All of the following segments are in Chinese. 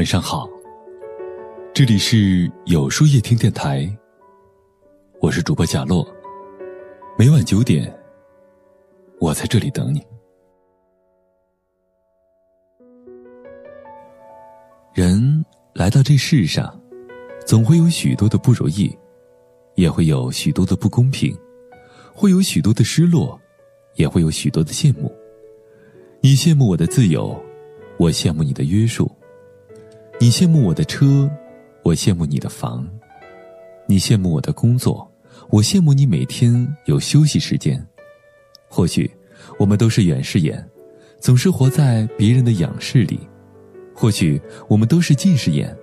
晚上好，这里是有书夜听电台，我是主播贾洛，每晚九点，我在这里等你。人来到这世上，总会有许多的不如意，也会有许多的不公平，会有许多的失落，也会有许多的羡慕。你羡慕我的自由，我羡慕你的约束。你羡慕我的车，我羡慕你的房；你羡慕我的工作，我羡慕你每天有休息时间。或许我们都是远视眼，总是活在别人的仰视里；或许我们都是近视眼，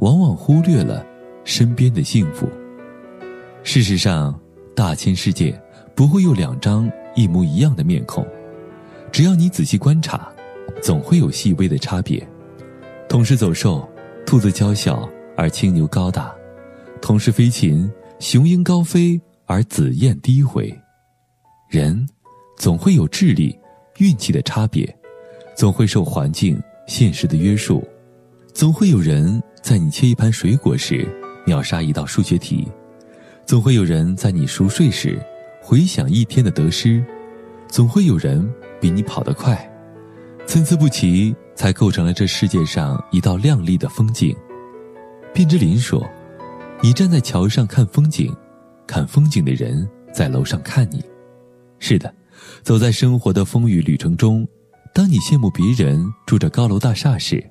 往往忽略了身边的幸福。事实上，大千世界不会有两张一模一样的面孔，只要你仔细观察，总会有细微的差别。同是走兽，兔子娇小而青牛高大；同是飞禽，雄鹰高飞而紫燕低回。人总会有智力、运气的差别，总会受环境、现实的约束，总会有人在你切一盘水果时秒杀一道数学题，总会有人在你熟睡时回想一天的得失，总会有人比你跑得快，参差不齐。才构成了这世界上一道亮丽的风景。卞之琳说：“你站在桥上看风景，看风景的人在楼上看你。”是的，走在生活的风雨旅程中，当你羡慕别人住着高楼大厦时，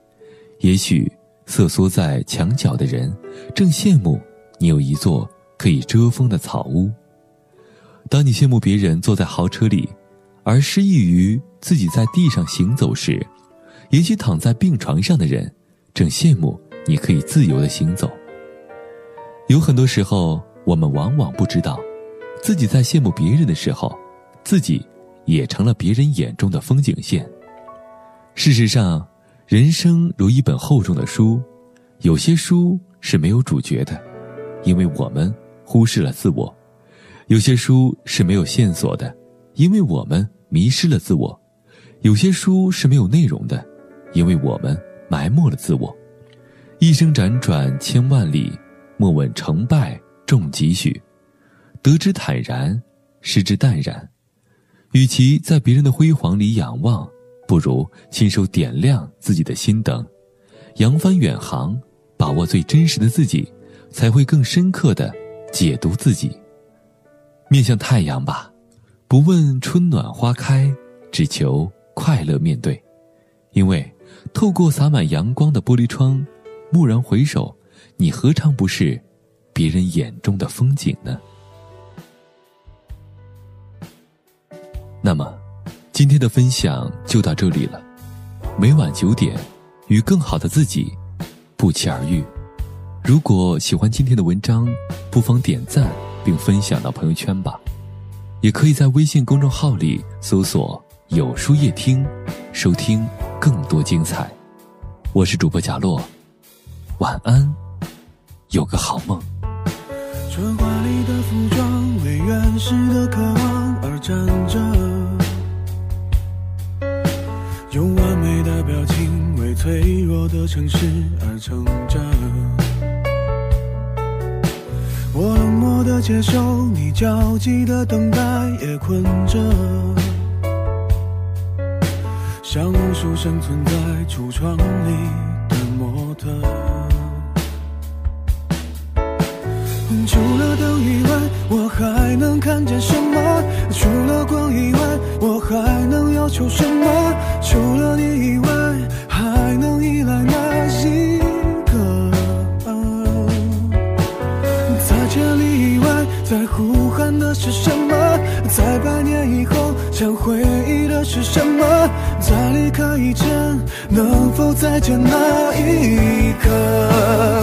也许瑟缩在墙角的人正羡慕你有一座可以遮风的草屋。当你羡慕别人坐在豪车里，而失意于自己在地上行走时，也许躺在病床上的人，正羡慕你可以自由的行走。有很多时候，我们往往不知道，自己在羡慕别人的时候，自己也成了别人眼中的风景线。事实上，人生如一本厚重的书，有些书是没有主角的，因为我们忽视了自我；有些书是没有线索的，因为我们迷失了自我；有些书是没有内容的。因为我们埋没了自我，一生辗转千万里，莫问成败重几许，得之坦然，失之淡然。与其在别人的辉煌里仰望，不如亲手点亮自己的心灯，扬帆远航，把握最真实的自己，才会更深刻的解读自己。面向太阳吧，不问春暖花开，只求快乐面对，因为。透过洒满阳光的玻璃窗，蓦然回首，你何尝不是别人眼中的风景呢？那么，今天的分享就到这里了。每晚九点，与更好的自己不期而遇。如果喜欢今天的文章，不妨点赞并分享到朋友圈吧。也可以在微信公众号里搜索“有书夜听”，收听。更多精彩，我是主播贾洛，晚安，有个好梦。春华丽的服装为原始的渴望而站着，用完美的表情为脆弱的城市而撑着。我冷漠的接受你焦急的等待，也困着。像无数生存在橱窗里的模特，除了灯以外，我还能看见什么？除了光以外，我还能要求什么？除了你以外，是什么？在百年以后，想回忆的是什么？在离开以前，能否再见那一刻？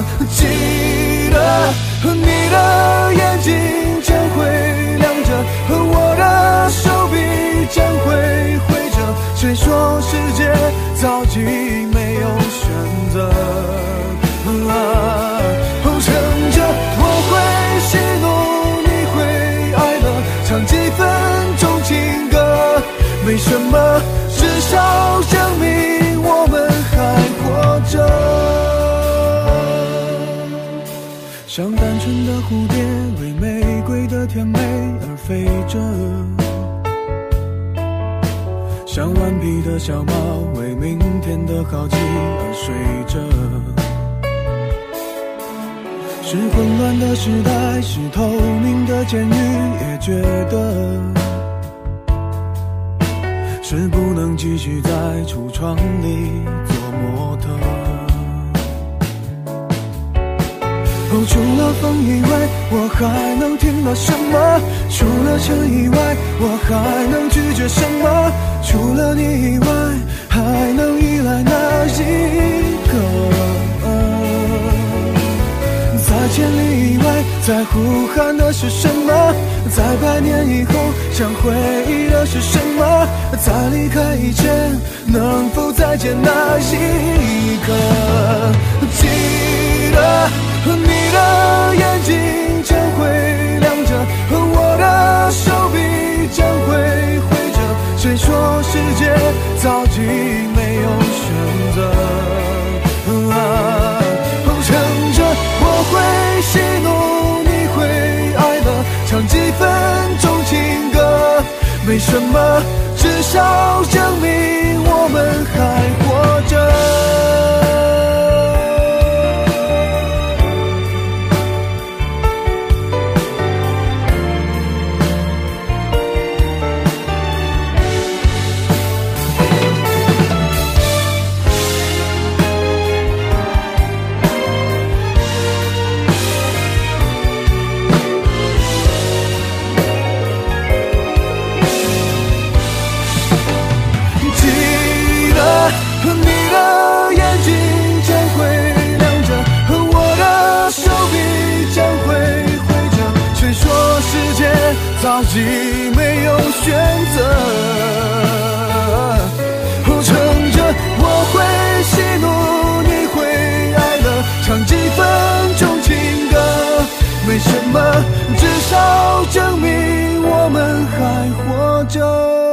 像单纯的蝴蝶，为玫瑰的甜美而飞着；像顽皮的小猫，为明天的好奇而睡着。是混乱的时代，是透明的监狱，也觉得是不能继续在橱窗里做模特。除了风以外，我还能听到什么？除了尘以外，我还能拒绝什么？除了你以外，还能依赖哪一个？在千里以外，在呼喊的是什么？在百年以后，想回忆的是什么？在离开以前，能否再见那一刻？记得你的眼睛将会亮着，我的手臂将会挥着。谁说世界早已没有选择？啊，趁着我会喜怒，你会哀乐，唱几分钟情歌，没什么，至少证明我们还自己没有选择？撑着我会喜怒，你会哀乐，唱几分钟情歌，没什么，至少证明我们还活着。